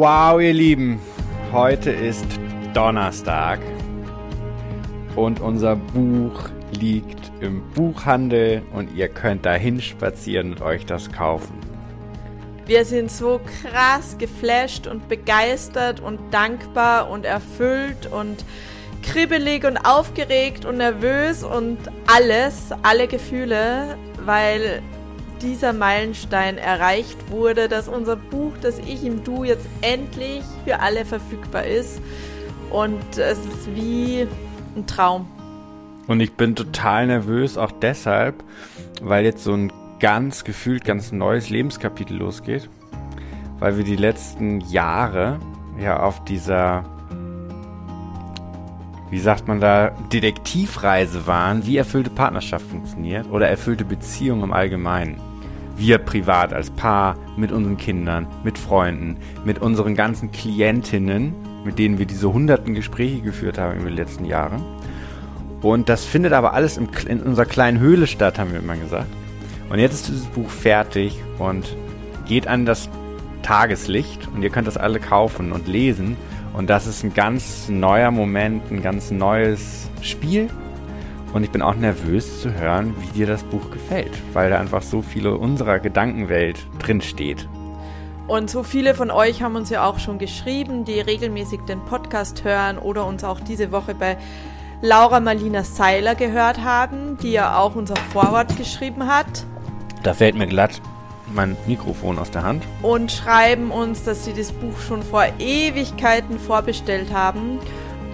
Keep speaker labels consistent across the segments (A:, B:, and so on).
A: Wow, ihr Lieben, heute ist Donnerstag und unser Buch liegt im Buchhandel und ihr könnt dahin spazieren und euch das kaufen.
B: Wir sind so krass geflasht und begeistert und dankbar und erfüllt und kribbelig und aufgeregt und nervös und alles, alle Gefühle, weil dieser Meilenstein erreicht wurde, dass unser Buch, das Ich im Du jetzt endlich für alle verfügbar ist. Und es ist wie ein Traum.
A: Und ich bin total nervös, auch deshalb, weil jetzt so ein ganz gefühlt ganz neues Lebenskapitel losgeht. Weil wir die letzten Jahre ja auf dieser, wie sagt man da, Detektivreise waren, wie erfüllte Partnerschaft funktioniert oder erfüllte Beziehung im Allgemeinen wir privat als Paar, mit unseren Kindern, mit Freunden, mit unseren ganzen Klientinnen, mit denen wir diese hunderten Gespräche geführt haben in den letzten Jahren. Und das findet aber alles im, in unserer kleinen Höhle statt, haben wir immer gesagt. Und jetzt ist dieses Buch fertig und geht an das Tageslicht und ihr könnt das alle kaufen und lesen. Und das ist ein ganz neuer Moment, ein ganz neues Spiel, und ich bin auch nervös zu hören, wie dir das Buch gefällt, weil da einfach so viele unserer Gedankenwelt drin steht.
B: Und so viele von euch haben uns ja auch schon geschrieben, die regelmäßig den Podcast hören oder uns auch diese Woche bei Laura Marlina Seiler gehört haben, die ja auch unser Vorwort geschrieben hat.
A: Da fällt mir glatt mein Mikrofon aus der Hand.
B: Und schreiben uns, dass sie das Buch schon vor Ewigkeiten vorbestellt haben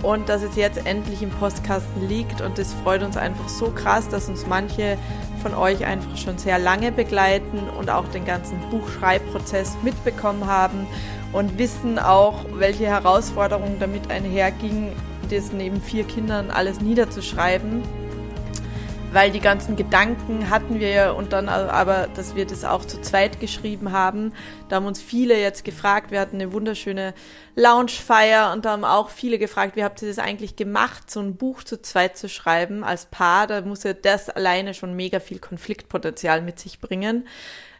B: und dass es jetzt endlich im Postkasten liegt. Und das freut uns einfach so krass, dass uns manche von euch einfach schon sehr lange begleiten und auch den ganzen Buchschreibprozess mitbekommen haben und wissen auch, welche Herausforderungen damit einherging, das neben vier Kindern alles niederzuschreiben weil die ganzen Gedanken hatten wir ja und dann aber, dass wir das auch zu zweit geschrieben haben. Da haben uns viele jetzt gefragt, wir hatten eine wunderschöne Loungefeier und da haben auch viele gefragt, wie habt ihr das eigentlich gemacht, so ein Buch zu zweit zu schreiben als Paar? Da muss ja das alleine schon mega viel Konfliktpotenzial mit sich bringen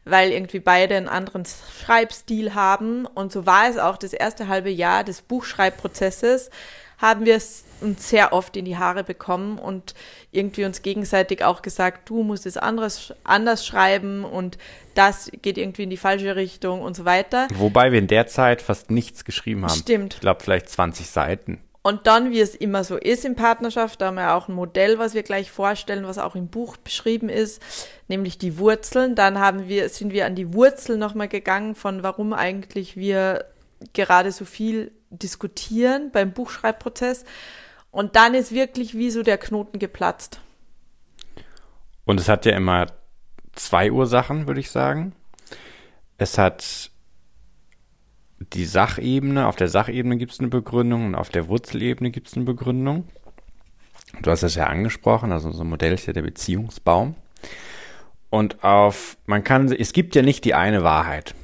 B: weil irgendwie beide einen anderen Schreibstil haben. Und so war es auch das erste halbe Jahr des Buchschreibprozesses haben wir uns sehr oft in die Haare bekommen und irgendwie uns gegenseitig auch gesagt, du musst es anderes, anders schreiben und das geht irgendwie in die falsche Richtung und so weiter.
A: Wobei wir in der Zeit fast nichts geschrieben haben.
B: Stimmt.
A: Ich glaube vielleicht 20 Seiten.
B: Und dann, wie es immer so ist in Partnerschaft, da haben wir auch ein Modell, was wir gleich vorstellen, was auch im Buch beschrieben ist, nämlich die Wurzeln. Dann haben wir, sind wir an die Wurzel nochmal gegangen von warum eigentlich wir gerade so viel diskutieren beim Buchschreibprozess. Und dann ist wirklich wie so der Knoten geplatzt.
A: Und es hat ja immer zwei Ursachen, würde ich sagen. Es hat die Sachebene, auf der Sachebene gibt es eine Begründung und auf der Wurzelebene gibt es eine Begründung. Du hast es ja angesprochen, also unser Modell ist ja der Beziehungsbaum. Und auf, man kann, es gibt ja nicht die eine Wahrheit.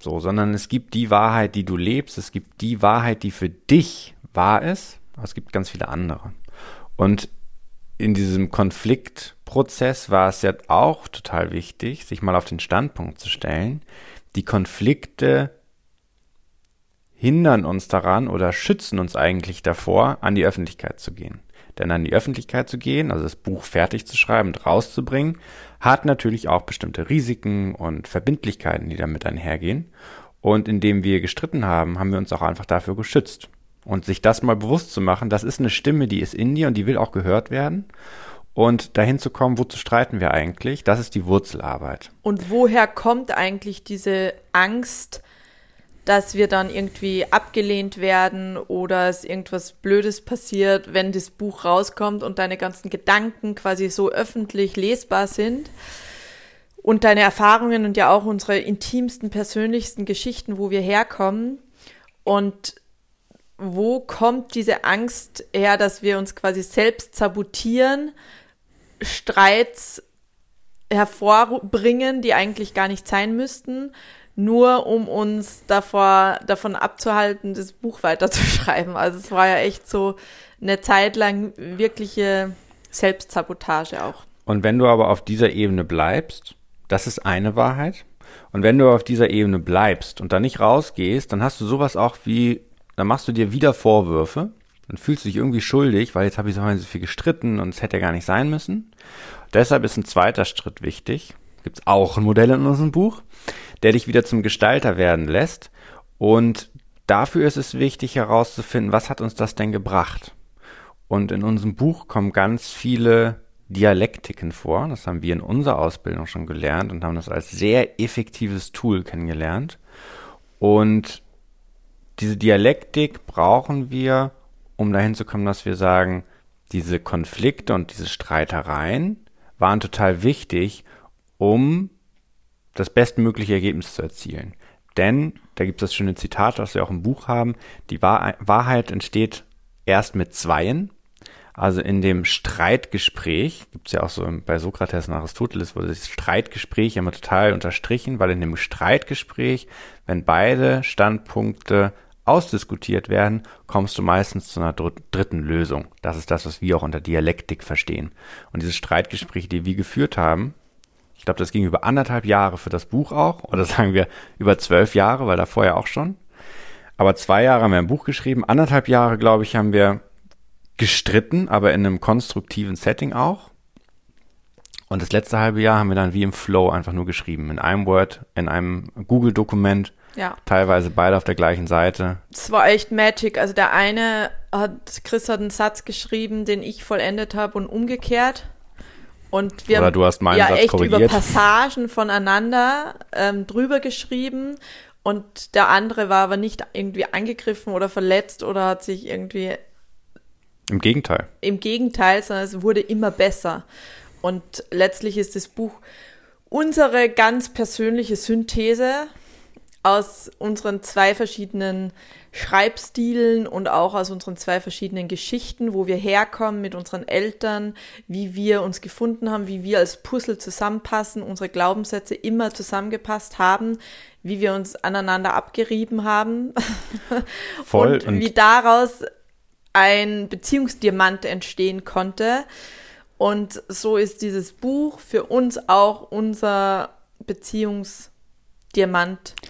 A: So, sondern es gibt die Wahrheit, die du lebst, es gibt die Wahrheit, die für dich wahr ist, es gibt ganz viele andere. Und in diesem Konfliktprozess war es ja auch total wichtig, sich mal auf den Standpunkt zu stellen, die Konflikte hindern uns daran oder schützen uns eigentlich davor, an die Öffentlichkeit zu gehen. Denn an die Öffentlichkeit zu gehen, also das Buch fertig zu schreiben und rauszubringen, hat natürlich auch bestimmte Risiken und Verbindlichkeiten, die damit einhergehen. Und indem wir gestritten haben, haben wir uns auch einfach dafür geschützt. Und sich das mal bewusst zu machen, das ist eine Stimme, die ist in dir und die will auch gehört werden. Und dahin zu kommen, wozu streiten wir eigentlich, das ist die Wurzelarbeit.
B: Und woher kommt eigentlich diese Angst, dass wir dann irgendwie abgelehnt werden oder es irgendwas Blödes passiert, wenn das Buch rauskommt und deine ganzen Gedanken quasi so öffentlich lesbar sind und deine Erfahrungen und ja auch unsere intimsten, persönlichsten Geschichten, wo wir herkommen und wo kommt diese Angst her, dass wir uns quasi selbst sabotieren, Streits hervorbringen, die eigentlich gar nicht sein müssten, nur um uns davor, davon abzuhalten, das Buch weiterzuschreiben. Also es war ja echt so eine Zeit lang wirkliche Selbstsabotage auch.
A: Und wenn du aber auf dieser Ebene bleibst, das ist eine Wahrheit. Und wenn du auf dieser Ebene bleibst und da nicht rausgehst, dann hast du sowas auch wie, dann machst du dir wieder Vorwürfe, dann fühlst du dich irgendwie schuldig, weil jetzt habe ich so viel gestritten und es hätte ja gar nicht sein müssen. Deshalb ist ein zweiter Schritt wichtig. Gibt es auch ein Modell in unserem Buch, der dich wieder zum Gestalter werden lässt. Und dafür ist es wichtig herauszufinden, was hat uns das denn gebracht? Und in unserem Buch kommen ganz viele Dialektiken vor. Das haben wir in unserer Ausbildung schon gelernt und haben das als sehr effektives Tool kennengelernt. Und diese Dialektik brauchen wir, um dahin zu kommen, dass wir sagen, diese Konflikte und diese Streitereien waren total wichtig, um das bestmögliche Ergebnis zu erzielen. Denn, da gibt es das schöne Zitat, das wir auch im Buch haben, die Wahrheit entsteht erst mit Zweien. Also in dem Streitgespräch, gibt es ja auch so bei Sokrates und Aristoteles, wurde das Streitgespräch immer total unterstrichen, weil in dem Streitgespräch, wenn beide Standpunkte ausdiskutiert werden, kommst du meistens zu einer dritten Lösung. Das ist das, was wir auch unter Dialektik verstehen. Und diese Streitgespräche, die wir geführt haben, ich glaube, das ging über anderthalb Jahre für das Buch auch, oder sagen wir über zwölf Jahre, weil da vorher auch schon. Aber zwei Jahre haben wir ein Buch geschrieben, anderthalb Jahre, glaube ich, haben wir gestritten, aber in einem konstruktiven Setting auch. Und das letzte halbe Jahr haben wir dann wie im Flow einfach nur geschrieben. In einem Word, in einem Google-Dokument.
B: Ja.
A: Teilweise beide auf der gleichen Seite.
B: Es war echt Magic. Also der eine hat, Chris hat einen Satz geschrieben, den ich vollendet habe und umgekehrt. Und wir
A: Oder du hast meinen
B: ja
A: Satz
B: echt
A: korrigiert.
B: über Passagen voneinander ähm, drüber geschrieben. Und der andere war aber nicht irgendwie angegriffen oder verletzt oder hat sich irgendwie
A: Im Gegenteil.
B: im Gegenteil, sondern es wurde immer besser. Und letztlich ist das Buch unsere ganz persönliche Synthese aus unseren zwei verschiedenen Schreibstilen und auch aus unseren zwei verschiedenen Geschichten, wo wir herkommen mit unseren Eltern, wie wir uns gefunden haben, wie wir als Puzzle zusammenpassen, unsere Glaubenssätze immer zusammengepasst haben, wie wir uns aneinander abgerieben haben
A: Voll.
B: und,
A: Und,
B: wie daraus ein Beziehungsdiamant entstehen konnte. Und so ist dieses Buch für uns auch unser Beziehungsdiamant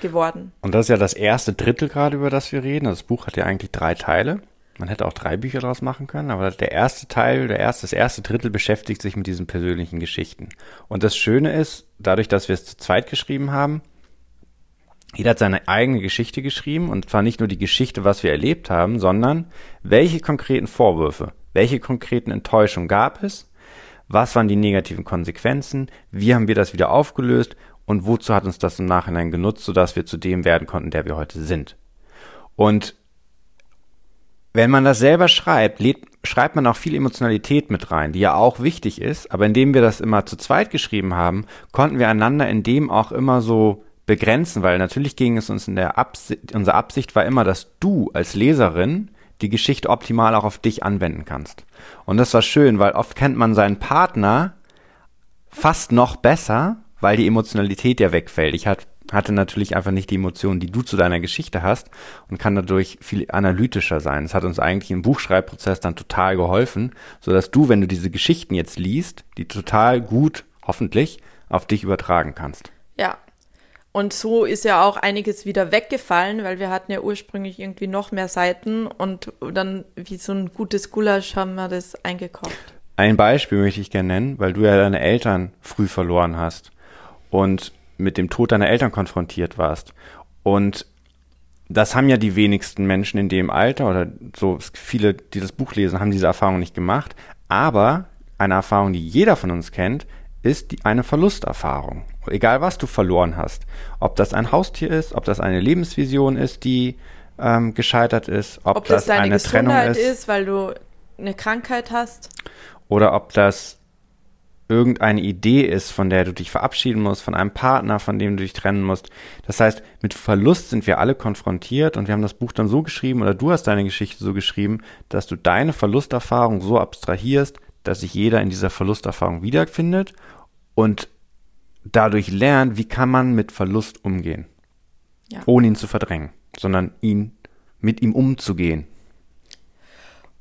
B: geworden.
A: und das ist ja das erste Drittel gerade, über das wir reden. Das Buch hat ja eigentlich drei Teile. Man hätte auch drei Bücher daraus machen können, aber der erste Teil, der erste, das erste Drittel beschäftigt sich mit diesen persönlichen Geschichten. Und das Schöne ist, dadurch, dass wir es zu zweit geschrieben haben, jeder hat seine eigene Geschichte geschrieben und zwar nicht nur die Geschichte, was wir erlebt haben, sondern welche konkreten Vorwürfe, welche konkreten Enttäuschungen gab es, was waren die negativen Konsequenzen, wie haben wir das wieder aufgelöst und wozu hat uns das im Nachhinein genutzt, sodass wir zu dem werden konnten, der wir heute sind. Und wenn man das selber schreibt, schreibt man auch viel Emotionalität mit rein, die ja auch wichtig ist, aber indem wir das immer zu zweit geschrieben haben, konnten wir einander in dem auch immer so begrenzen, weil natürlich ging es uns in der Absicht, unsere Absicht war immer, dass du als Leserin die Geschichte optimal auch auf dich anwenden kannst. Und das war schön, weil oft kennt man seinen Partner fast noch besser, weil die Emotionalität ja wegfällt. Ich hat, hatte natürlich einfach nicht die Emotionen, die du zu deiner Geschichte hast und kann dadurch viel analytischer sein. Das hat uns eigentlich im Buchschreibprozess dann total geholfen, so dass du, wenn du diese Geschichten jetzt liest, die total gut, hoffentlich, auf dich übertragen kannst.
B: Ja. Und so ist ja auch einiges wieder weggefallen, weil wir hatten ja ursprünglich irgendwie noch mehr Seiten und dann wie so ein gutes Gulasch haben wir das eingekauft.
A: Ein Beispiel möchte ich gerne nennen, weil du ja deine Eltern früh verloren hast und mit dem Tod deiner Eltern konfrontiert warst. Und das haben ja die wenigsten Menschen in dem Alter oder so viele, die das Buch lesen, haben diese Erfahrung nicht gemacht. Aber eine Erfahrung, die jeder von uns kennt, ist die, eine Verlusterfahrung. Egal was du verloren hast. Ob das ein Haustier ist, ob das eine Lebensvision ist, die ähm, gescheitert ist, ob,
B: Ob das,
A: das,
B: deine
A: eine Trennung ist,
B: ist, weil du eine Krankheit hast.
A: oder ob das irgendeine Idee ist, von der du dich verabschieden musst, von einem Partner, von dem du dich trennen musst. Das heißt, mit Verlust sind wir alle konfrontiert und wir haben das Buch dann so geschrieben oder du hast deine Geschichte so geschrieben, dass du deine Verlusterfahrung so abstrahierst, dass sich jeder in dieser Verlusterfahrung wiederfindet und dadurch lernt, wie kann man mit Verlust umgehen,
B: Ja.
A: ohne ihn zu verdrängen, sondern ihn mit ihm umzugehen.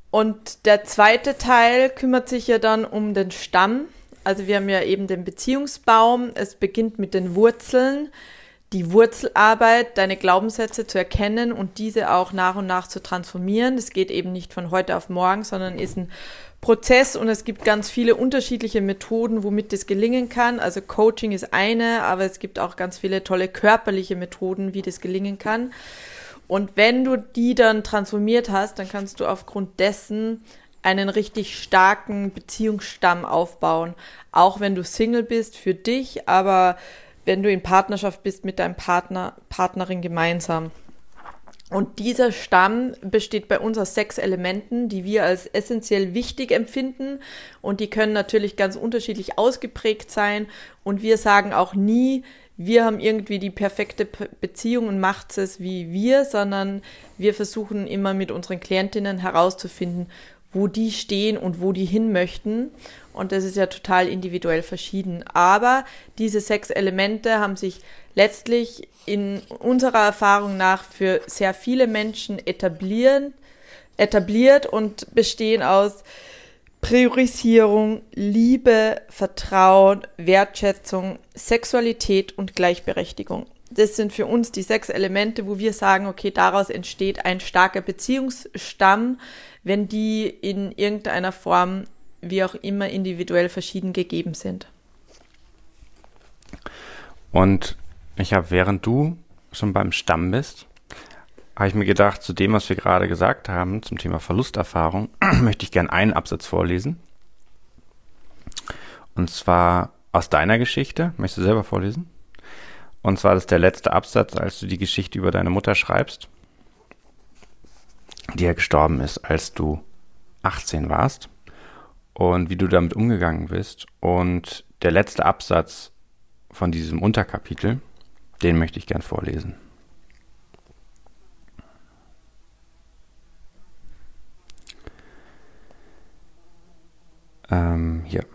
B: Und der zweite Teil kümmert sich ja dann um den Stamm. Also wir haben ja eben den Beziehungsbaum. Es beginnt mit den Wurzeln, die Wurzelarbeit, deine Glaubenssätze zu erkennen und diese auch nach und nach zu transformieren. Das geht eben nicht von heute auf morgen, sondern ist ein Prozess und es gibt ganz viele unterschiedliche Methoden, womit das gelingen kann. Also Coaching ist eine, aber es gibt auch ganz viele tolle körperliche Methoden, wie das gelingen kann. Und wenn du die dann transformiert hast, dann kannst du aufgrund dessen einen richtig starken Beziehungsstamm aufbauen. Auch wenn du Single bist für dich, aber wenn du in Partnerschaft bist mit deinem Partner, Partnerin gemeinsam. Und dieser Stamm besteht bei uns aus sechs Elementen, die wir als essentiell wichtig empfinden. Und die können natürlich ganz unterschiedlich ausgeprägt sein. Und wir sagen auch nie, wir haben irgendwie die perfekte Beziehung und macht es wie wir, sondern wir versuchen immer mit unseren Klientinnen herauszufinden, wo die stehen und wo die hin möchten. Und das ist ja total individuell verschieden. Aber diese sechs Elemente haben sich letztlich in unserer Erfahrung nach für sehr viele Menschen etablieren, etabliert und bestehen aus Priorisierung, Liebe, Vertrauen, Wertschätzung, Sexualität und Gleichberechtigung. Das sind für uns die sechs Elemente, wo wir sagen, okay, daraus entsteht ein starker Beziehungsstamm, wenn die in irgendeiner Form, wie auch immer, individuell verschieden gegeben sind.
A: Und ich habe, während du schon beim Stamm bist, habe ich mir gedacht, zu dem, was wir gerade gesagt haben, zum Thema Verlusterfahrung, möchte ich gern einen Absatz vorlesen. Und zwar aus deiner Geschichte. Möchtest du selber vorlesen? Und zwar das ist der letzte Absatz, als du die Geschichte über deine Mutter schreibst, die ja gestorben ist, als du 18 warst. Und wie du damit umgegangen bist. Und der letzte Absatz von diesem Unterkapitel, den möchte ich gern vorlesen. Ähm, hier.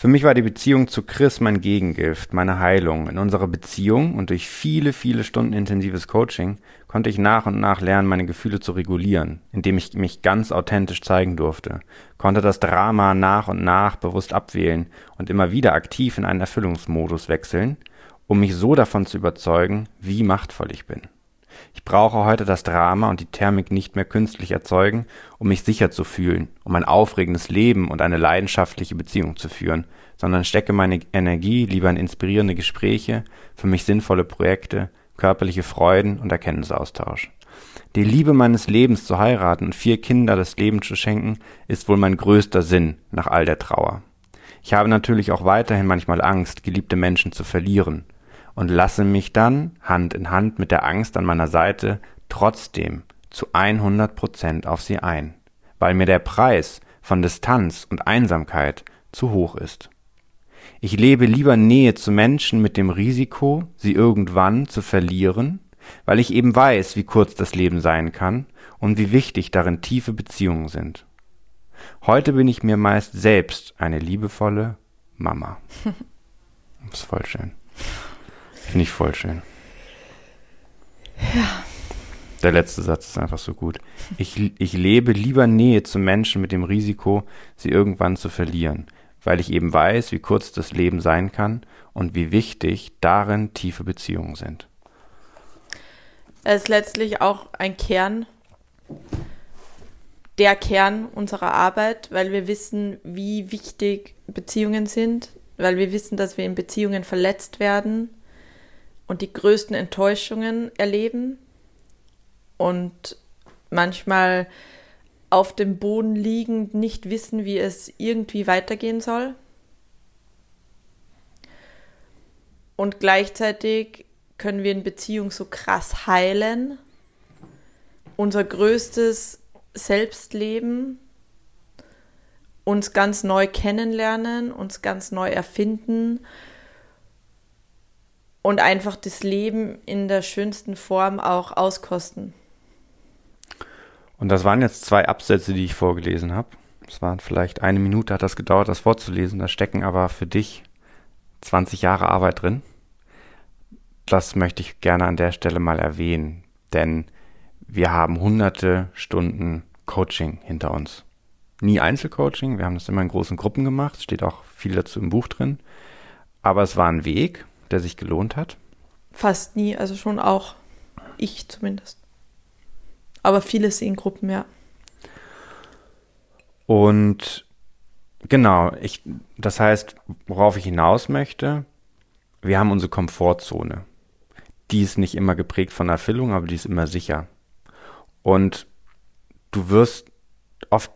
A: Für mich war die Beziehung zu Chris mein Gegengift, meine Heilung. In unserer Beziehung und durch viele, viele Stunden intensives Coaching konnte ich nach und nach lernen, meine Gefühle zu regulieren, indem ich mich ganz authentisch zeigen durfte, konnte das Drama nach und nach bewusst abwählen und immer wieder aktiv in einen Erfüllungsmodus wechseln, um mich so davon zu überzeugen, wie machtvoll ich bin. Ich brauche heute das Drama und die Thermik nicht mehr künstlich erzeugen, um mich sicher zu fühlen, um ein aufregendes Leben und eine leidenschaftliche Beziehung zu führen, sondern stecke meine Energie lieber in inspirierende Gespräche, für mich sinnvolle Projekte, körperliche Freuden und Erkenntnisaustausch. Die Liebe meines Lebens zu heiraten und vier Kinder das Leben zu schenken, ist wohl mein größter Sinn nach all der Trauer. Ich habe natürlich auch weiterhin manchmal Angst, geliebte Menschen zu verlieren, und lasse mich dann Hand in Hand mit der Angst an meiner Seite trotzdem zu 100 Prozent auf sie ein, weil mir der Preis von Distanz und Einsamkeit zu hoch ist. Ich lebe lieber Nähe zu Menschen mit dem Risiko, sie irgendwann zu verlieren, weil ich eben weiß, wie kurz das Leben sein kann und wie wichtig darin tiefe Beziehungen sind. Heute bin ich mir meist selbst eine liebevolle Mama. Das ist voll schön. Finde ich voll schön. Ja. Der letzte Satz ist einfach so gut. Ich, ich lebe lieber Nähe zu Menschen mit dem Risiko, sie irgendwann zu verlieren, weil ich eben weiß, wie kurz das Leben sein kann und wie wichtig darin tiefe Beziehungen sind.
B: Es ist letztlich auch ein Kern, der Kern unserer Arbeit, weil wir wissen, wie wichtig Beziehungen sind, weil wir wissen, dass wir in Beziehungen verletzt werden, und die größten Enttäuschungen erleben und manchmal auf dem Boden liegend nicht wissen, wie es irgendwie weitergehen soll. Und gleichzeitig können wir in Beziehung so krass heilen, unser größtes Selbstleben, uns ganz neu kennenlernen, uns ganz neu erfinden und einfach das Leben in der schönsten Form auch auskosten.
A: Und das waren jetzt zwei Absätze, die ich vorgelesen habe. Es waren vielleicht eine Minute hat das gedauert, das vorzulesen. Da stecken aber für dich 20 Jahre Arbeit drin. Das möchte ich gerne an der Stelle mal erwähnen, denn wir haben hunderte Stunden Coaching hinter uns. nie Einzelcoaching. Wir haben das immer in großen Gruppen gemacht. Steht auch viel dazu im Buch drin. Aber es war ein Weg, der sich gelohnt hat.
B: Fast nie, also schon auch ich zumindest. Aber vieles in Gruppen, ja.
A: Und genau, ich, das heißt, worauf ich hinaus möchte, wir haben unsere Komfortzone. Die ist nicht immer geprägt von Erfüllung, aber die ist immer sicher. Und du wirst oft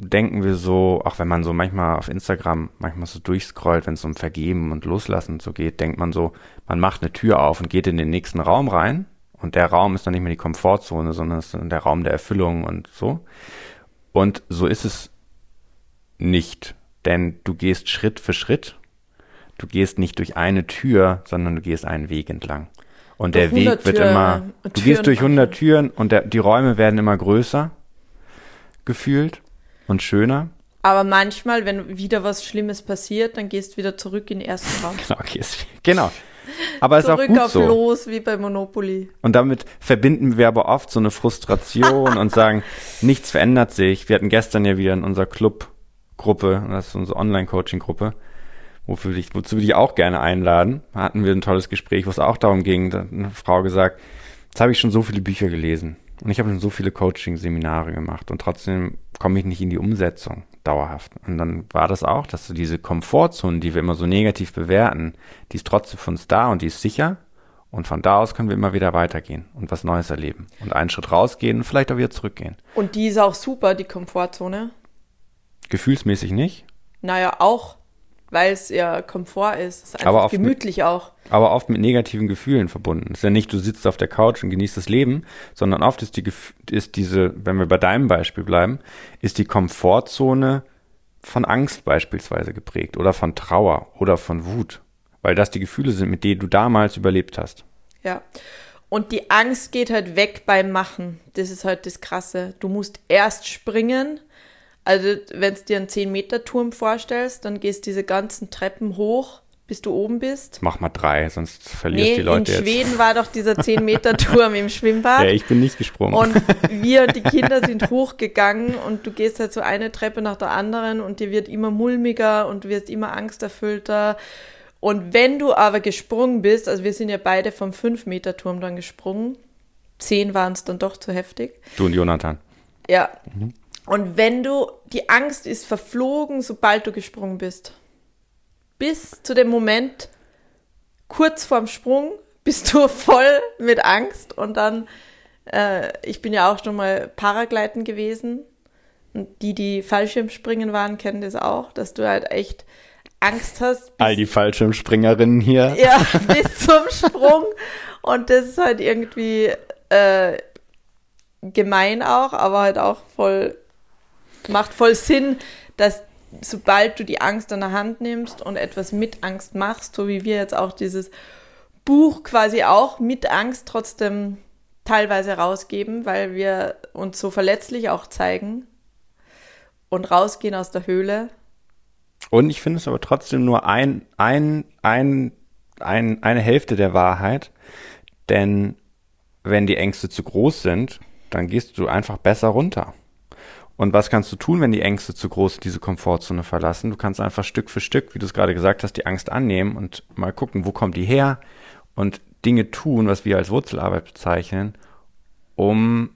A: denken wir so, auch wenn man so manchmal auf Instagram manchmal so durchscrollt, wenn es um Vergeben und Loslassen so geht, denkt man so, man macht eine Tür auf und geht in den nächsten Raum rein und der Raum ist dann nicht mehr die Komfortzone, sondern es ist der Raum der Erfüllung und so. Und so ist es nicht, denn du gehst Schritt für Schritt. Du gehst nicht durch eine Tür, sondern du gehst einen Weg entlang. Und der Weg wird Tür, immer, du Türen gehst durch 100 Türen und der, die Räume werden immer größer gefühlt und schöner.
B: Aber manchmal, wenn wieder was Schlimmes passiert, dann gehst du wieder zurück in den ersten Raum.
A: Genau, gehst, genau. Aber es ist auch gut auf
B: so. los wie bei Monopoly.
A: Und damit verbinden wir aber oft so eine Frustration und sagen, nichts verändert sich. Wir hatten gestern ja wieder in unserer Clubgruppe, das ist unsere Online-Coaching-Gruppe, wofür dich, wozu wir dich auch gerne einladen. Da hatten wir ein tolles Gespräch, wo es auch darum ging, da hat eine Frau gesagt, jetzt habe ich schon so viele Bücher gelesen und ich habe schon so viele Coaching-Seminare gemacht und trotzdem komme ich nicht in die Umsetzung dauerhaft. Und dann war das auch, dass so diese Komfortzone, die wir immer so negativ bewerten, die ist trotzdem für uns da und die ist sicher. Und von da aus können wir immer wieder weitergehen und was Neues erleben. Und einen Schritt rausgehen und vielleicht auch wieder zurückgehen.
B: Und die ist auch super, die Komfortzone.
A: Gefühlsmäßig nicht?
B: Naja, auch weil es ja Komfort ist. Es ist einfach gemütlich
A: mit,
B: auch.
A: Aber oft mit negativen Gefühlen verbunden. Es ist ja nicht, du sitzt auf der Couch und genießt das Leben, sondern oft ist die ist diese, wenn wir bei deinem Beispiel bleiben, ist die Komfortzone von Angst beispielsweise geprägt oder von Trauer oder von Wut, weil das die Gefühle sind, mit denen du damals überlebt hast.
B: Ja. Und die Angst geht halt weg beim Machen. Das ist halt das Krasse. Du musst erst springen, also, wenn du dir einen 10-Meter-Turm vorstellst, dann gehst diese ganzen Treppen hoch, bis du oben bist.
A: Mach mal drei, sonst verlierst nee, die Leute
B: jetzt. In Schweden war doch dieser 10-Meter-Turm im Schwimmbad.
A: Ja, ich bin nicht gesprungen.
B: Und wir und die Kinder sind hochgegangen und du gehst halt so eine Treppe nach der anderen und dir wird immer mulmiger und du wirst immer angsterfüllter. Und wenn du aber gesprungen bist, also wir sind ja beide vom 5-Meter-Turm dann gesprungen, 10 waren es dann doch zu heftig.
A: Du und Jonathan.
B: Ja. Mhm. Und wenn du, die Angst ist verflogen, sobald du gesprungen bist. Bis zu dem Moment, kurz vorm Sprung, bist du voll mit Angst und dann, äh, ich bin ja auch schon mal Paragleiten gewesen. Und die, die Fallschirmspringen waren, kennen das auch, dass du halt echt Angst hast.
A: All die Fallschirmspringerinnen hier.
B: Ja, bis zum Sprung. Und das ist halt irgendwie äh, gemein auch, aber halt auch voll macht voll Sinn, dass sobald du die Angst an der Hand nimmst und etwas mit Angst machst, so wie wir jetzt auch dieses Buch quasi auch mit Angst trotzdem teilweise rausgeben, weil wir uns so verletzlich auch zeigen und rausgehen aus der Höhle.
A: Und ich finde es aber trotzdem nur ein, ein, ein, ein, eine Hälfte der Wahrheit, denn wenn die Ängste zu groß sind, dann gehst du einfach besser runter. Und was kannst du tun, wenn die Ängste zu groß diese Komfortzone verlassen? Du kannst einfach Stück für Stück, wie du es gerade gesagt hast, die Angst annehmen und mal gucken, wo kommt die her und Dinge tun, was wir als Wurzelarbeit bezeichnen, um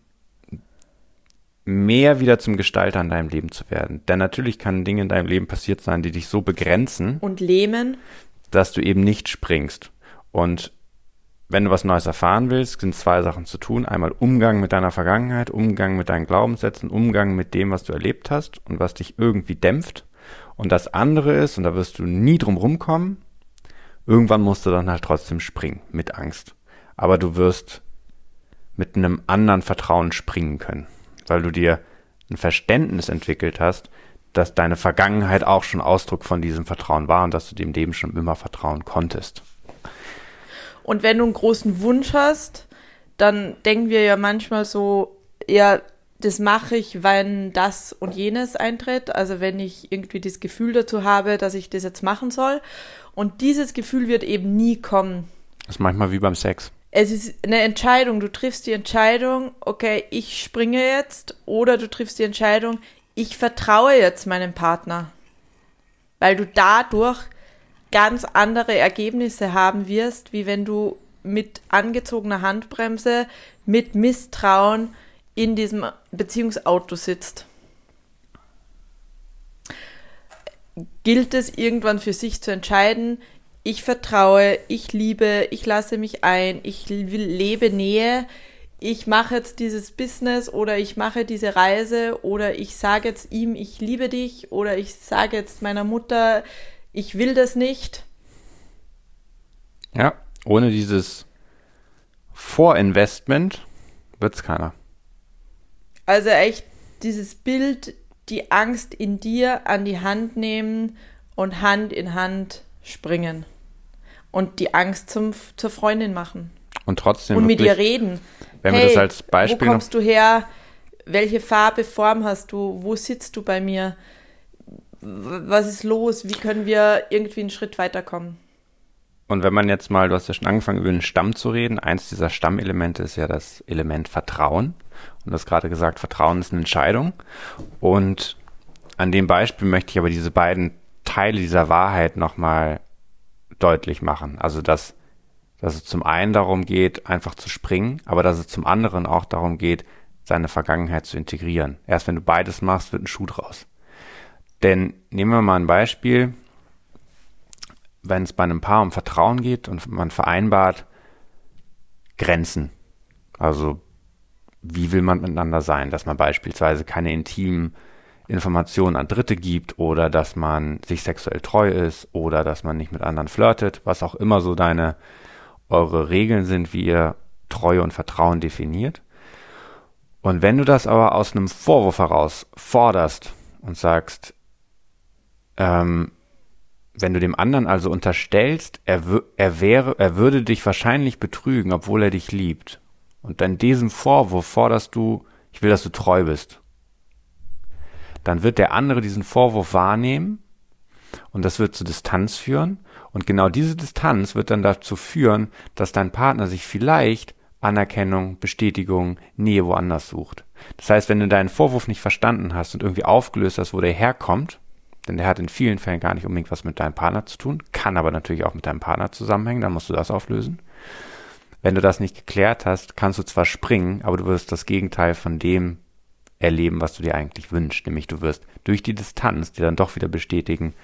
A: mehr wieder zum Gestalter in deinem Leben zu werden. Denn natürlich kann Dinge in deinem Leben passiert sein, die dich so begrenzen
B: und lähmen,
A: dass du eben nicht springst. Und wenn du was Neues erfahren willst, sind zwei Sachen zu tun. Einmal Umgang mit deiner Vergangenheit, Umgang mit deinen Glaubenssätzen, Umgang mit dem, was du erlebt hast und was dich irgendwie dämpft. Und das andere ist, und da wirst du nie drum rumkommen, irgendwann musst du dann halt trotzdem springen, mit Angst. Aber du wirst mit einem anderen Vertrauen springen können, weil du dir ein Verständnis entwickelt hast, dass deine Vergangenheit auch schon Ausdruck von diesem Vertrauen war und dass du dem Leben schon immer vertrauen konntest.
B: Und wenn du einen großen Wunsch hast, dann denken wir ja manchmal so, ja, das mache ich, wenn das und jenes eintritt. Also wenn ich irgendwie das Gefühl dazu habe, dass ich das jetzt machen soll. Und dieses Gefühl wird eben nie kommen.
A: Das ist manchmal wie beim Sex.
B: Es ist eine Entscheidung. Du triffst die Entscheidung, okay, ich springe jetzt. Oder du triffst die Entscheidung, ich vertraue jetzt meinem Partner, weil du dadurch ganz andere Ergebnisse haben wirst, wie wenn du mit angezogener Handbremse, mit Misstrauen in diesem Beziehungsauto sitzt. Gilt es irgendwann für sich zu entscheiden, ich vertraue, ich liebe, ich lasse mich ein, ich lebe Nähe, ich mache jetzt dieses Business oder ich mache diese Reise oder ich sage jetzt ihm, ich liebe dich oder ich sage jetzt meiner Mutter, ich will das nicht.
A: Ja, ohne dieses Vorinvestment wird es keiner.
B: Also echt dieses Bild, die Angst in dir an die Hand nehmen und Hand in Hand springen. Und die Angst zum, zur Freundin machen.
A: Und trotzdem.
B: Und mit ihr reden.
A: Wenn hey, wir das als Beispiel.
B: Wo kommst du her? Welche Farbe, Form hast du? Wo sitzt du bei mir? Was ist los? Wie können wir irgendwie einen Schritt weiterkommen?
A: Und wenn man jetzt mal, du hast ja schon angefangen, über den Stamm zu reden. Eins dieser Stammelemente ist ja das Element Vertrauen. Und du hast gerade gesagt, Vertrauen ist eine Entscheidung. Und an dem Beispiel möchte ich aber diese beiden Teile dieser Wahrheit nochmal deutlich machen. Also, dass dass es zum einen darum geht, einfach zu springen, aber dass es zum anderen auch darum geht, seine Vergangenheit zu integrieren. Erst wenn du beides machst, wird ein Schuh draus. Denn nehmen wir mal ein Beispiel, wenn es bei einem Paar um Vertrauen geht und man vereinbart Grenzen. Also wie will man miteinander sein, dass man beispielsweise keine intimen Informationen an Dritte gibt oder dass man sich sexuell treu ist oder dass man nicht mit anderen flirtet, was auch immer so deine eure Regeln sind, wie ihr Treue und Vertrauen definiert. Und wenn du das aber aus einem Vorwurf heraus forderst und sagst, ähm, wenn du dem anderen also unterstellst, er, er wäre, er würde dich wahrscheinlich betrügen, obwohl er dich liebt. Und dann diesem Vorwurf forderst du, ich will, dass du treu bist. Dann wird der andere diesen Vorwurf wahrnehmen und das wird zu Distanz führen und genau diese Distanz wird dann dazu führen, dass dein Partner sich vielleicht Anerkennung, Bestätigung, Nähe woanders sucht. Das heißt, wenn du deinen Vorwurf nicht verstanden hast und irgendwie aufgelöst hast, wo der herkommt, denn der hat in vielen Fällen gar nicht unbedingt was mit deinem Partner zu tun, kann aber natürlich auch mit deinem Partner zusammenhängen, dann musst du das auflösen. Wenn du das nicht geklärt hast, kannst du zwar springen, aber du wirst das Gegenteil von dem erleben, was du dir eigentlich wünschst, nämlich du wirst durch die Distanz dir dann doch wieder bestätigen,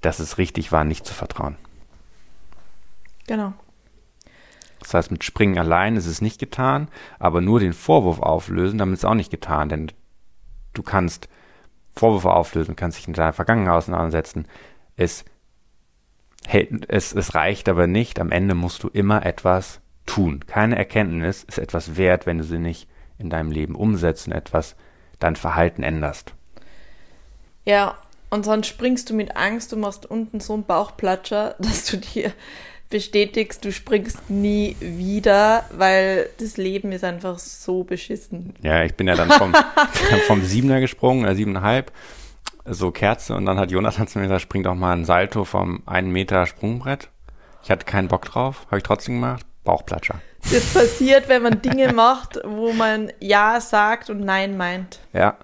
A: dass es richtig war, nicht zu vertrauen.
B: Genau.
A: Das heißt, mit Springen allein ist es nicht getan, aber nur den Vorwurf auflösen, damit ist es auch nicht getan, denn du kannst Vorwürfe auflösen, kannst dich in deiner Vergangenheit auseinandersetzen. Es, es, es reicht aber nicht, am Ende musst du immer etwas tun. Keine Erkenntnis ist etwas wert, wenn du sie nicht in deinem Leben umsetzt und etwas dein Verhalten änderst.
B: Ja, und sonst springst du mit Angst und machst unten so einen Bauchplatscher, dass du dir bestätigst, du springst nie wieder, weil das Leben ist einfach so beschissen.
A: Ja, ich bin ja dann vom, vom Siebener gesprungen, äh, siebeneinhalb, so Kerze, und dann hat Jonathan zu mir gesagt, spring doch mal ein Salto vom einen Meter Sprungbrett. Ich hatte keinen Bock drauf, habe ich trotzdem gemacht, Bauchplatscher.
B: Das passiert, wenn man Dinge macht, wo man Ja sagt und Nein meint.
A: Ja,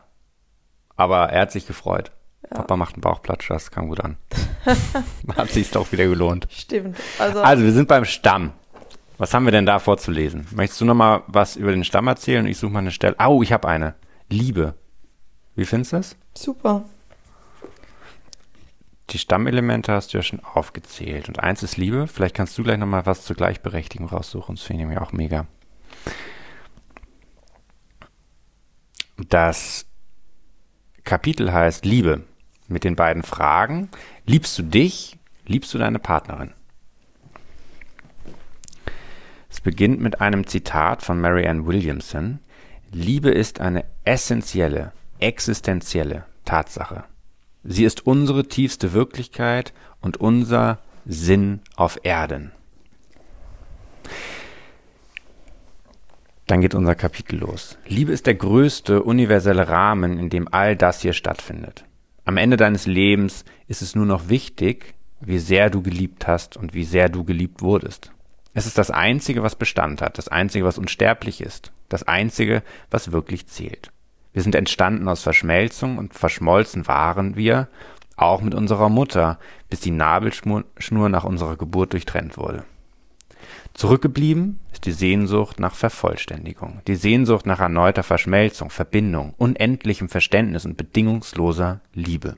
A: aber er hat sich gefreut. Ja. Papa macht einen Bauchplatsch, das kam gut an. Hat sich doch wieder gelohnt.
B: Stimmt.
A: Also, also wir sind beim Stamm. Was haben wir denn da vorzulesen? Möchtest du noch mal was über den Stamm erzählen? Ich suche mal eine Stelle. Oh, ich habe eine. Liebe. Wie findest du das?
B: Super.
A: Die Stammelemente hast du ja schon aufgezählt. Und eins ist Liebe. Vielleicht kannst du gleich noch mal was zur Gleichberechtigung raussuchen. Das finde ich mir auch mega. Das Kapitel heißt Liebe mit den beiden Fragen. Liebst du dich? Liebst du deine Partnerin? Es beginnt mit einem Zitat von Marianne Williamson. Liebe ist eine essentielle, existenzielle Tatsache. Sie ist unsere tiefste Wirklichkeit und unser Sinn auf Erden. Dann geht unser Kapitel los. Liebe ist der größte universelle Rahmen, in dem all das hier stattfindet. Am Ende deines Lebens ist es nur noch wichtig, wie sehr du geliebt hast und wie sehr du geliebt wurdest. Es ist das Einzige, was Bestand hat, das Einzige, was unsterblich ist, das Einzige, was wirklich zählt. Wir sind entstanden aus Verschmelzung und verschmolzen waren wir, auch mit unserer Mutter, bis die Nabelschnur nach unserer Geburt durchtrennt wurde. Zurückgeblieben ist die Sehnsucht nach Vervollständigung, die Sehnsucht nach erneuter Verschmelzung, Verbindung, unendlichem Verständnis und bedingungsloser Liebe.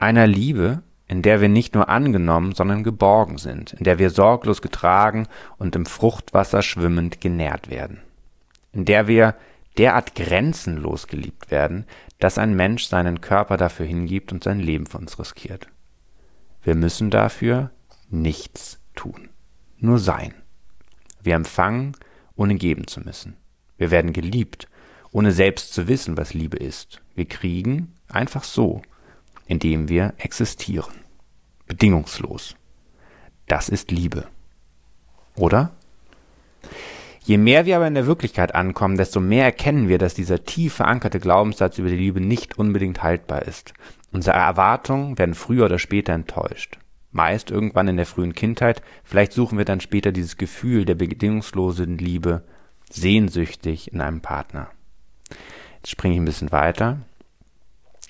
A: Einer Liebe, in der wir nicht nur angenommen, sondern geborgen sind, in der wir sorglos getragen und im Fruchtwasser schwimmend genährt werden, in der wir derart grenzenlos geliebt werden, dass ein Mensch seinen Körper dafür hingibt und sein Leben für uns riskiert. Wir müssen dafür nichts tun nur sein. Wir empfangen, ohne geben zu müssen. Wir werden geliebt, ohne selbst zu wissen, was Liebe ist. Wir kriegen einfach so, indem wir existieren. Bedingungslos. Das ist Liebe. Oder? Je mehr wir aber in der Wirklichkeit ankommen, desto mehr erkennen wir, dass dieser tief verankerte Glaubenssatz über die Liebe nicht unbedingt haltbar ist. Unsere Erwartungen werden früher oder später enttäuscht meist irgendwann in der frühen Kindheit. Vielleicht suchen wir dann später dieses Gefühl der bedingungslosen Liebe sehnsüchtig in einem Partner. Jetzt springe ich ein bisschen weiter.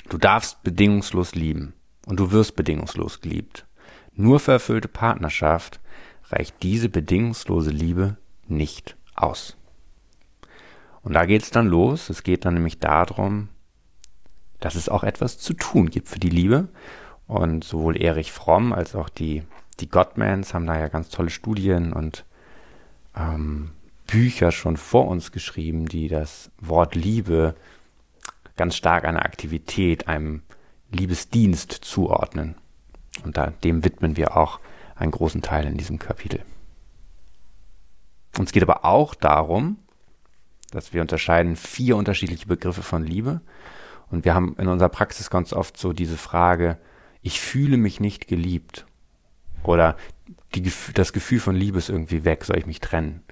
A: Du darfst bedingungslos lieben und du wirst bedingungslos geliebt. Nur für erfüllte Partnerschaft reicht diese bedingungslose Liebe nicht aus. Und da geht es dann los. Es geht dann nämlich darum, dass es auch etwas zu tun gibt für die Liebe. Und sowohl Erich Fromm als auch die, die Gottmans haben da ja ganz tolle Studien und ähm, Bücher schon vor uns geschrieben, die das Wort Liebe ganz stark einer Aktivität, einem Liebesdienst zuordnen. Und da, dem widmen wir auch einen großen Teil in diesem Kapitel. Uns geht aber auch darum, dass wir unterscheiden vier unterschiedliche Begriffe von Liebe. Und wir haben in unserer Praxis ganz oft so diese Frage, ich fühle mich nicht geliebt. Oder die, das Gefühl von Liebe ist irgendwie weg, soll ich mich trennen?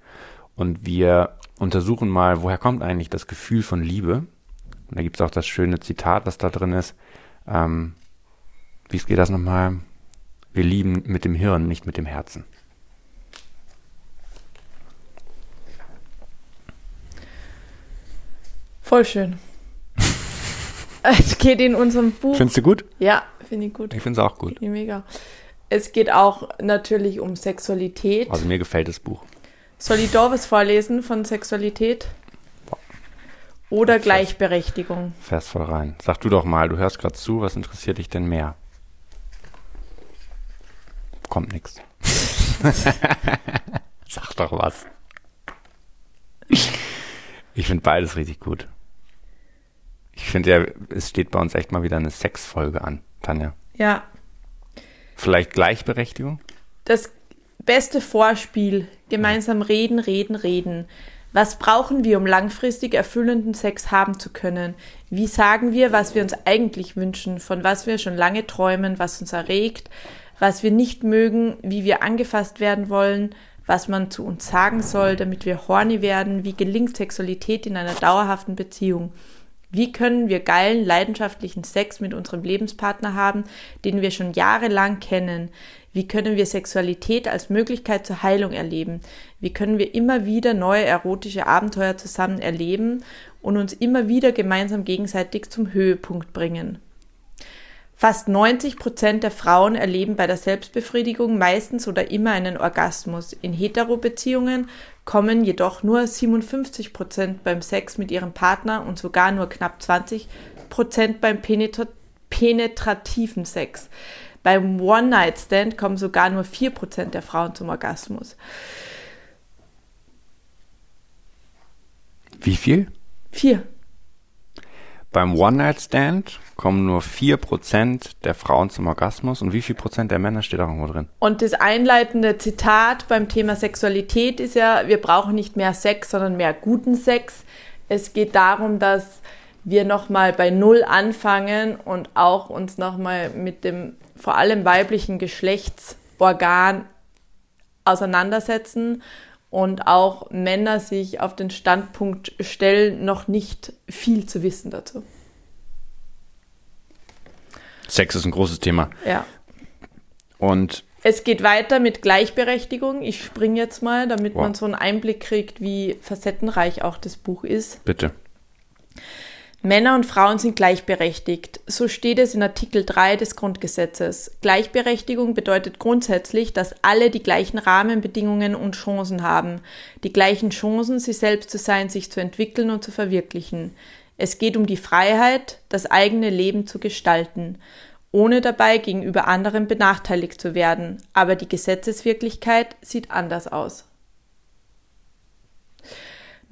A: Und wir untersuchen mal, woher kommt eigentlich das Gefühl von Liebe? Und da gibt es auch das schöne Zitat, was da drin ist. Ähm, wie geht das nochmal? Wir lieben mit dem Hirn, nicht mit dem Herzen.
B: Voll schön. es geht in unserem Buch.
A: Findest du gut?
B: Ja, Finde ich gut.
A: Ich finde es auch gut.
B: Mega. Es geht auch natürlich um Sexualität.
A: Also mir gefällt das Buch.
B: Soll ich da was vorlesen von Sexualität? Oder Gleichberechtigung?
A: Fährst voll rein. Sag du doch mal, du hörst gerade zu, was interessiert dich denn mehr? Kommt nichts. Sag doch was. Ich finde beides richtig gut. Ich finde ja, es steht bei uns echt mal wieder eine Sexfolge an. Tanja?
B: Ja.
A: Vielleicht Gleichberechtigung?
B: Das beste Vorspiel. Gemeinsam reden, reden, reden. Was brauchen wir, um langfristig erfüllenden Sex haben zu können? Wie sagen wir, was wir uns eigentlich wünschen, von was wir schon lange träumen, was uns erregt, was wir nicht mögen, wie wir angefasst werden wollen, was man zu uns sagen soll, damit wir horny werden, wie gelingt Sexualität in einer dauerhaften Beziehung? Wie können wir geilen, leidenschaftlichen Sex mit unserem Lebenspartner haben, den wir schon jahrelang kennen? Wie können wir Sexualität als Möglichkeit zur Heilung erleben? Wie können wir immer wieder neue erotische Abenteuer zusammen erleben und uns immer wieder gemeinsam gegenseitig zum Höhepunkt bringen? Fast 90 Prozent der Frauen erleben bei der Selbstbefriedigung meistens oder immer einen Orgasmus. In Hetero-Beziehungen kommen jedoch nur 57 Prozent beim Sex mit ihrem Partner und sogar nur knapp 20 Prozent beim Penetra penetrativen Sex. Beim One-Night-Stand kommen sogar nur 4 Prozent der Frauen zum Orgasmus.
A: Wie viel?
B: Vier.
A: Beim One-Night-Stand kommen nur 4% der Frauen zum Orgasmus und wie viel Prozent der Männer steht auch irgendwo drin?
B: Und das einleitende Zitat beim Thema Sexualität ist ja, wir brauchen nicht mehr Sex, sondern mehr guten Sex. Es geht darum, dass wir nochmal bei Null anfangen und auch uns nochmal mit dem vor allem weiblichen Geschlechtsorgan auseinandersetzen und auch Männer sich auf den Standpunkt stellen, noch nicht viel zu wissen dazu.
A: Sex ist ein großes Thema.
B: Ja.
A: Und
B: es geht weiter mit Gleichberechtigung. Ich springe jetzt mal, damit wow. man so einen Einblick kriegt, wie facettenreich auch das Buch ist.
A: Bitte.
B: Männer und Frauen sind gleichberechtigt. So steht es in Artikel 3 des Grundgesetzes. Gleichberechtigung bedeutet grundsätzlich, dass alle die gleichen Rahmenbedingungen und Chancen haben. Die gleichen Chancen, sie selbst zu sein, sich zu entwickeln und zu verwirklichen. Es geht um die Freiheit, das eigene Leben zu gestalten, ohne dabei gegenüber anderen benachteiligt zu werden. Aber die Gesetzeswirklichkeit sieht anders aus.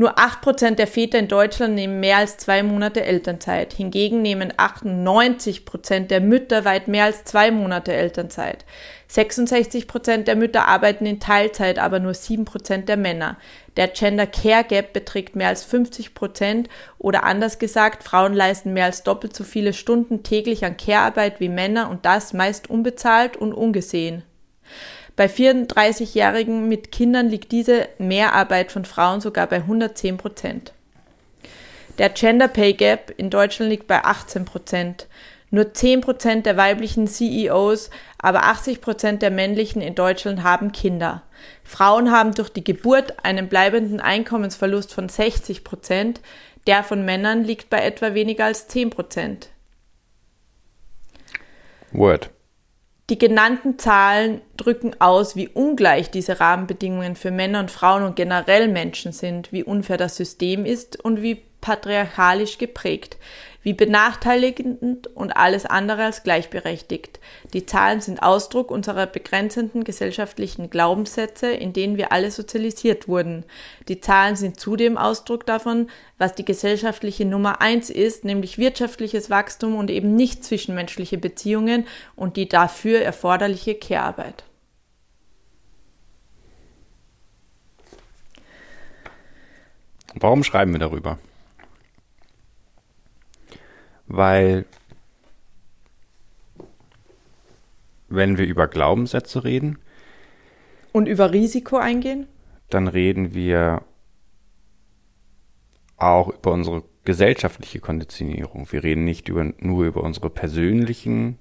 B: Nur 8% der Väter in Deutschland nehmen mehr als zwei Monate Elternzeit. Hingegen nehmen 98% der Mütter weit mehr als zwei Monate Elternzeit. 66% der Mütter arbeiten in Teilzeit, aber nur 7% der Männer. Der Gender Care Gap beträgt mehr als 50% oder anders gesagt, Frauen leisten mehr als doppelt so viele Stunden täglich an Care-Arbeit wie Männer und das meist unbezahlt und ungesehen. Bei 34-Jährigen mit Kindern liegt diese Mehrarbeit von Frauen sogar bei 110 Prozent. Der Gender Pay Gap in Deutschland liegt bei 18 Prozent. Nur 10 Prozent der weiblichen CEOs, aber 80 Prozent der männlichen in Deutschland haben Kinder. Frauen haben durch die Geburt einen bleibenden Einkommensverlust von 60 Prozent. Der von Männern liegt bei etwa weniger als 10 Prozent.
A: Word.
B: Die genannten Zahlen drücken aus, wie ungleich diese Rahmenbedingungen für Männer und Frauen und generell Menschen sind, wie unfair das System ist und wie patriarchalisch geprägt wie benachteiligend und alles andere als gleichberechtigt. Die Zahlen sind Ausdruck unserer begrenzenden gesellschaftlichen Glaubenssätze, in denen wir alle sozialisiert wurden. Die Zahlen sind zudem Ausdruck davon, was die gesellschaftliche Nummer eins ist, nämlich wirtschaftliches Wachstum und eben nicht zwischenmenschliche Beziehungen und die dafür erforderliche Care-Arbeit.
A: Warum schreiben wir darüber? Weil wenn wir über Glaubenssätze reden
B: und über Risiko eingehen,
A: dann reden wir auch über unsere gesellschaftliche Konditionierung. Wir reden nicht über, nur über unsere persönlichen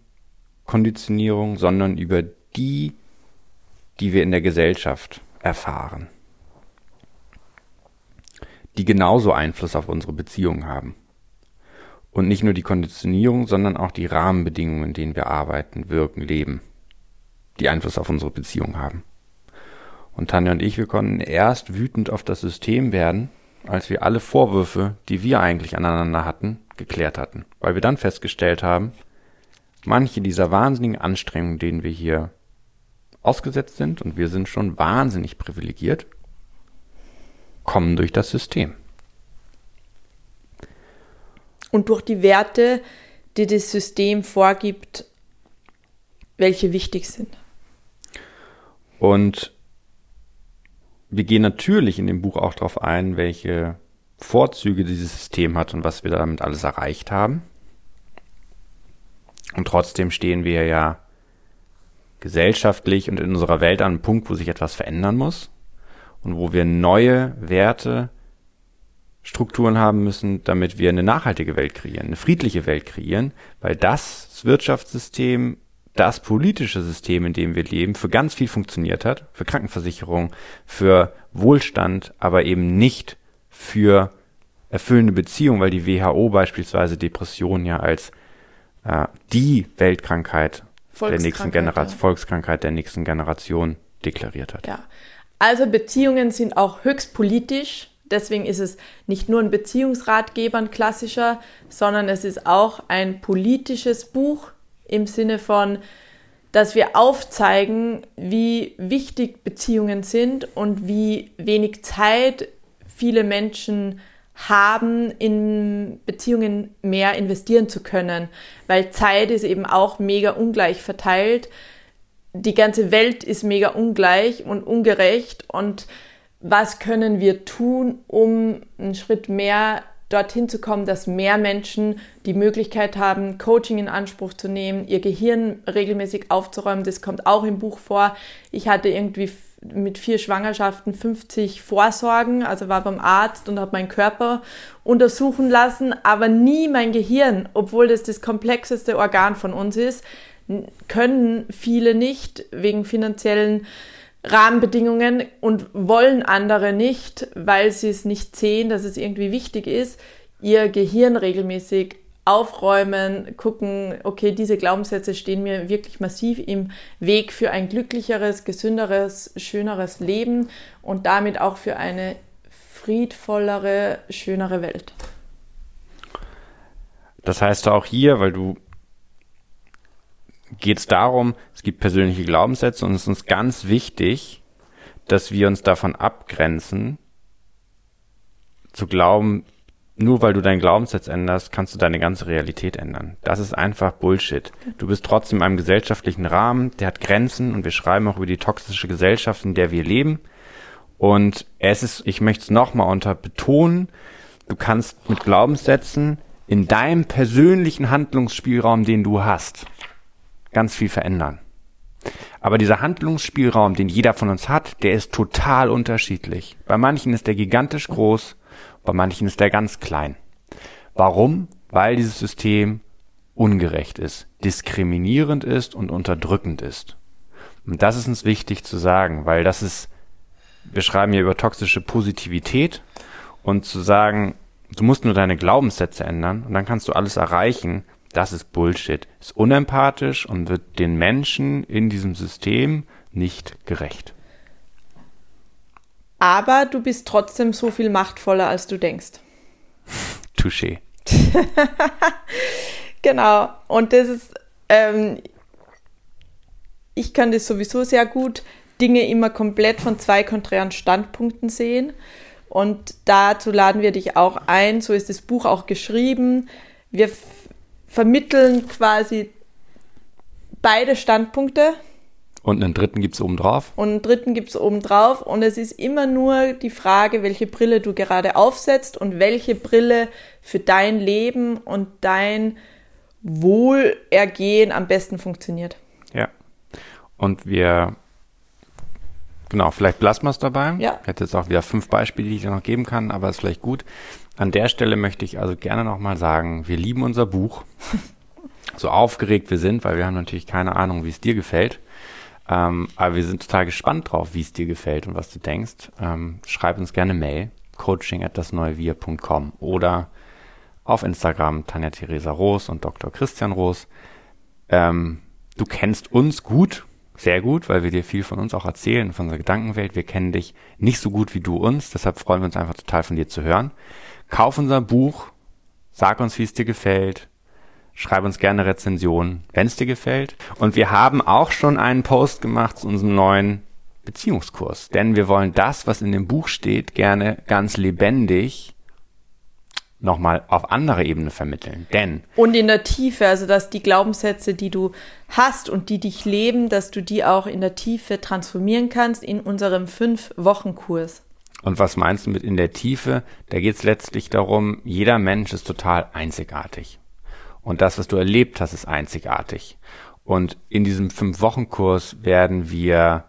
A: Konditionierung, sondern über die, die wir in der Gesellschaft erfahren, die genauso Einfluss auf unsere Beziehungen haben. Und nicht nur die Konditionierung, sondern auch die Rahmenbedingungen, in denen wir arbeiten, wirken, leben, die Einfluss auf unsere Beziehung haben. Und Tanja und ich, wir konnten erst wütend auf das System werden, als wir alle Vorwürfe, die wir eigentlich aneinander hatten, geklärt hatten. Weil wir dann festgestellt haben, manche dieser wahnsinnigen Anstrengungen, denen wir hier ausgesetzt sind, und wir sind schon wahnsinnig privilegiert, kommen durch das System
B: und durch die Werte, die das System vorgibt, welche wichtig sind.
A: Und wir gehen natürlich in dem Buch auch darauf ein, welche Vorzüge dieses System hat und was wir damit alles erreicht haben. Und trotzdem stehen wir ja gesellschaftlich und in unserer Welt an einem Punkt, wo sich etwas verändern muss und wo wir neue Werte Strukturen haben müssen, damit wir eine nachhaltige Welt kreieren, eine friedliche Welt kreieren, weil das Wirtschaftssystem, das politische System, in dem wir leben, für ganz viel funktioniert hat, für Krankenversicherung, für Wohlstand, aber eben nicht für erfüllende Beziehungen, weil die WHO beispielsweise Depressionen ja als äh, die Weltkrankheit der nächsten Generation, ja. Volkskrankheit der nächsten Generation deklariert hat.
B: Ja. Also Beziehungen sind auch höchst politisch Deswegen ist es nicht nur ein Beziehungsratgeber, ein klassischer, sondern es ist auch ein politisches Buch im Sinne von, dass wir aufzeigen, wie wichtig Beziehungen sind und wie wenig Zeit viele Menschen haben, in Beziehungen mehr investieren zu können. Weil Zeit ist eben auch mega ungleich verteilt. Die ganze Welt ist mega ungleich und ungerecht und was können wir tun, um einen Schritt mehr dorthin zu kommen, dass mehr Menschen die Möglichkeit haben, Coaching in Anspruch zu nehmen, ihr Gehirn regelmäßig aufzuräumen. Das kommt auch im Buch vor. Ich hatte irgendwie mit vier Schwangerschaften 50 Vorsorgen, also war beim Arzt und habe meinen Körper untersuchen lassen, aber nie mein Gehirn, obwohl das das komplexeste Organ von uns ist, können viele nicht wegen finanziellen Rahmenbedingungen und wollen andere nicht, weil sie es nicht sehen, dass es irgendwie wichtig ist, ihr Gehirn regelmäßig aufräumen, gucken, okay, diese Glaubenssätze stehen mir wirklich massiv im Weg für ein glücklicheres, gesünderes, schöneres Leben und damit auch für eine friedvollere, schönere Welt.
A: Das heißt auch hier, weil du geht es darum, es gibt persönliche Glaubenssätze und es ist uns ganz wichtig, dass wir uns davon abgrenzen, zu glauben, nur weil du deinen Glaubenssatz änderst, kannst du deine ganze Realität ändern. Das ist einfach Bullshit. Du bist trotzdem in einem gesellschaftlichen Rahmen, der hat Grenzen und wir schreiben auch über die toxische Gesellschaft, in der wir leben. Und es ist, ich möchte es nochmal unter betonen, du kannst mit Glaubenssätzen in deinem persönlichen Handlungsspielraum, den du hast, ganz viel verändern. Aber dieser Handlungsspielraum, den jeder von uns hat, der ist total unterschiedlich. Bei manchen ist der gigantisch groß, bei manchen ist der ganz klein. Warum? Weil dieses System ungerecht ist, diskriminierend ist und unterdrückend ist. Und das ist uns wichtig zu sagen, weil das ist, wir schreiben hier über toxische Positivität und zu sagen, du musst nur deine Glaubenssätze ändern und dann kannst du alles erreichen, das ist Bullshit. Ist unempathisch und wird den Menschen in diesem System nicht gerecht.
B: Aber du bist trotzdem so viel machtvoller, als du denkst.
A: Touché.
B: genau. Und das ist, ähm, ich kann das sowieso sehr gut, Dinge immer komplett von zwei konträren Standpunkten sehen. Und dazu laden wir dich auch ein. So ist das Buch auch geschrieben. Wir vermitteln quasi beide Standpunkte
A: und einen dritten gibt es obendrauf.
B: Und einen dritten gibt es obendrauf. Und es ist immer nur die Frage, welche Brille du gerade aufsetzt und welche Brille für dein Leben und dein Wohlergehen am besten funktioniert.
A: Ja. Und wir, genau, vielleicht lassen wir es dabei.
B: Ja.
A: Ich hätte jetzt auch wieder fünf Beispiele, die ich dir noch geben kann, aber ist vielleicht gut. An der Stelle möchte ich also gerne nochmal sagen, wir lieben unser Buch. so aufgeregt wir sind, weil wir haben natürlich keine Ahnung, wie es dir gefällt. Ähm, aber wir sind total gespannt drauf, wie es dir gefällt und was du denkst. Ähm, schreib uns gerne Mail, coaching at dasneuewir.com oder auf Instagram Tanja Theresa Roos und Dr. Christian Roos. Ähm, du kennst uns gut, sehr gut, weil wir dir viel von uns auch erzählen, von unserer Gedankenwelt. Wir kennen dich nicht so gut wie du uns, deshalb freuen wir uns einfach total von dir zu hören. Kauf unser Buch, sag uns, wie es dir gefällt, Schreib uns gerne Rezensionen, wenn es dir gefällt. Und wir haben auch schon einen Post gemacht zu unserem neuen Beziehungskurs. Denn wir wollen das, was in dem Buch steht, gerne ganz lebendig nochmal auf andere Ebene vermitteln. Denn.
B: Und in der Tiefe, also dass die Glaubenssätze, die du hast und die dich leben, dass du die auch in der Tiefe transformieren kannst in unserem Fünf-Wochen-Kurs.
A: Und was meinst du mit in der Tiefe? Da geht es letztlich darum, jeder Mensch ist total einzigartig. Und das, was du erlebt hast, ist einzigartig. Und in diesem Fünf-Wochen-Kurs werden wir,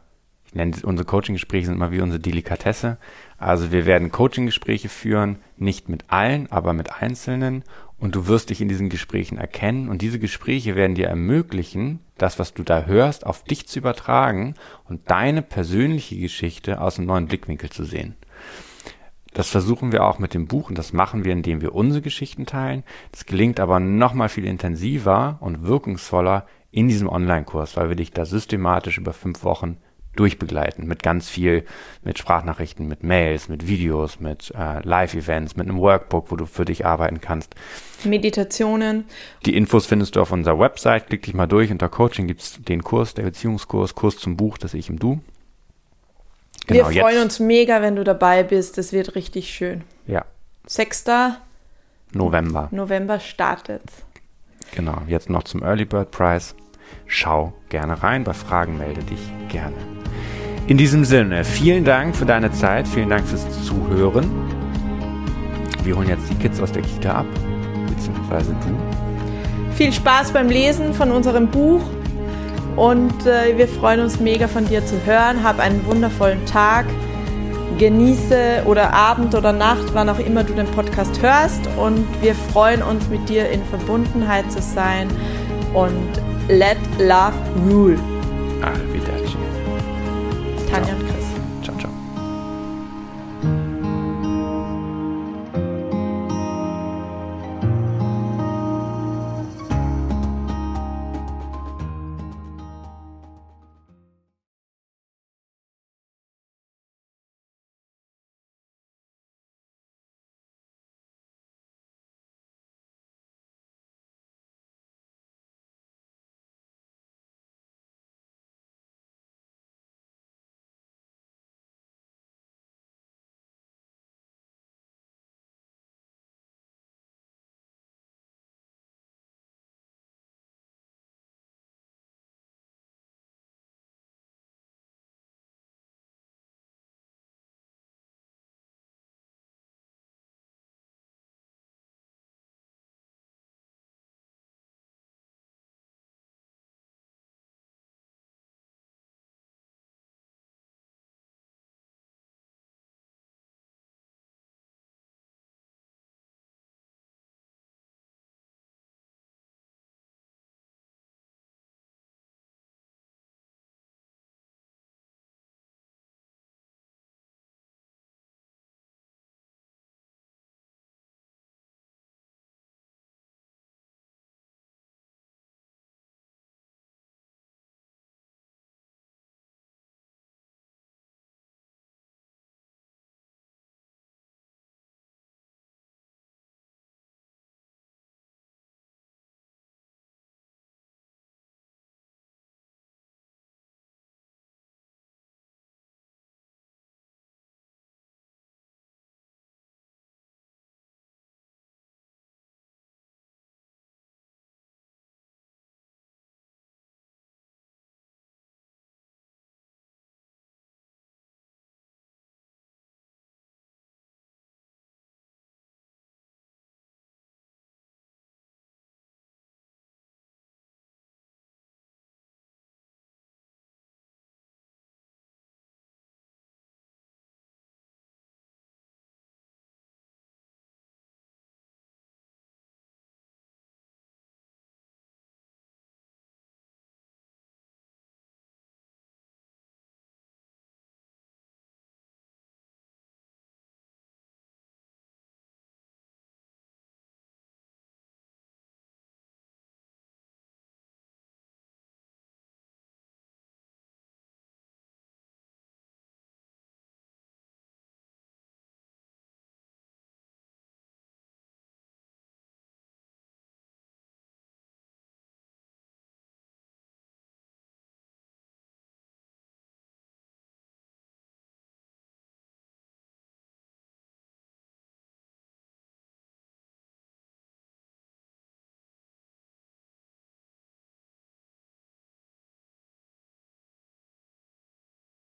A: ich nenne unsere Coaching-Gespräche sind mal wie unsere Delikatesse. Also wir werden Coaching-Gespräche führen, nicht mit allen, aber mit Einzelnen. Und du wirst dich in diesen Gesprächen erkennen. Und diese Gespräche werden dir ermöglichen, das, was du da hörst, auf dich zu übertragen und deine persönliche Geschichte aus einem neuen Blickwinkel zu sehen. Das versuchen wir auch mit dem Buch und das machen wir, indem wir unsere Geschichten teilen. Das gelingt aber nochmal viel intensiver und wirkungsvoller in diesem Online-Kurs, weil wir dich da systematisch über fünf Wochen durchbegleiten mit ganz viel, mit Sprachnachrichten, mit Mails, mit Videos, mit äh, Live-Events, mit einem Workbook, wo du für dich arbeiten kannst.
B: Meditationen.
A: Die Infos findest du auf unserer Website. Klick dich mal durch. Unter Coaching gibt's den Kurs, der Beziehungskurs, Kurs zum Buch, das Ich im Du.
B: Genau, wir freuen jetzt. uns mega, wenn du dabei bist. Das wird richtig schön.
A: Ja.
B: 6.
A: November.
B: November startet.
A: Genau, jetzt noch zum Early Bird Prize. Schau gerne rein. Bei Fragen melde dich gerne. In diesem Sinne, vielen Dank für deine Zeit. Vielen Dank fürs Zuhören. Wir holen jetzt die Kids aus der Kita ab, beziehungsweise du.
B: Viel Spaß beim Lesen von unserem Buch und äh, wir freuen uns mega von dir zu hören. Hab einen wundervollen Tag. Genieße oder Abend oder Nacht, wann auch immer du den Podcast hörst. Und wir freuen uns mit dir in Verbundenheit zu sein. Und let love rule.
A: Ah,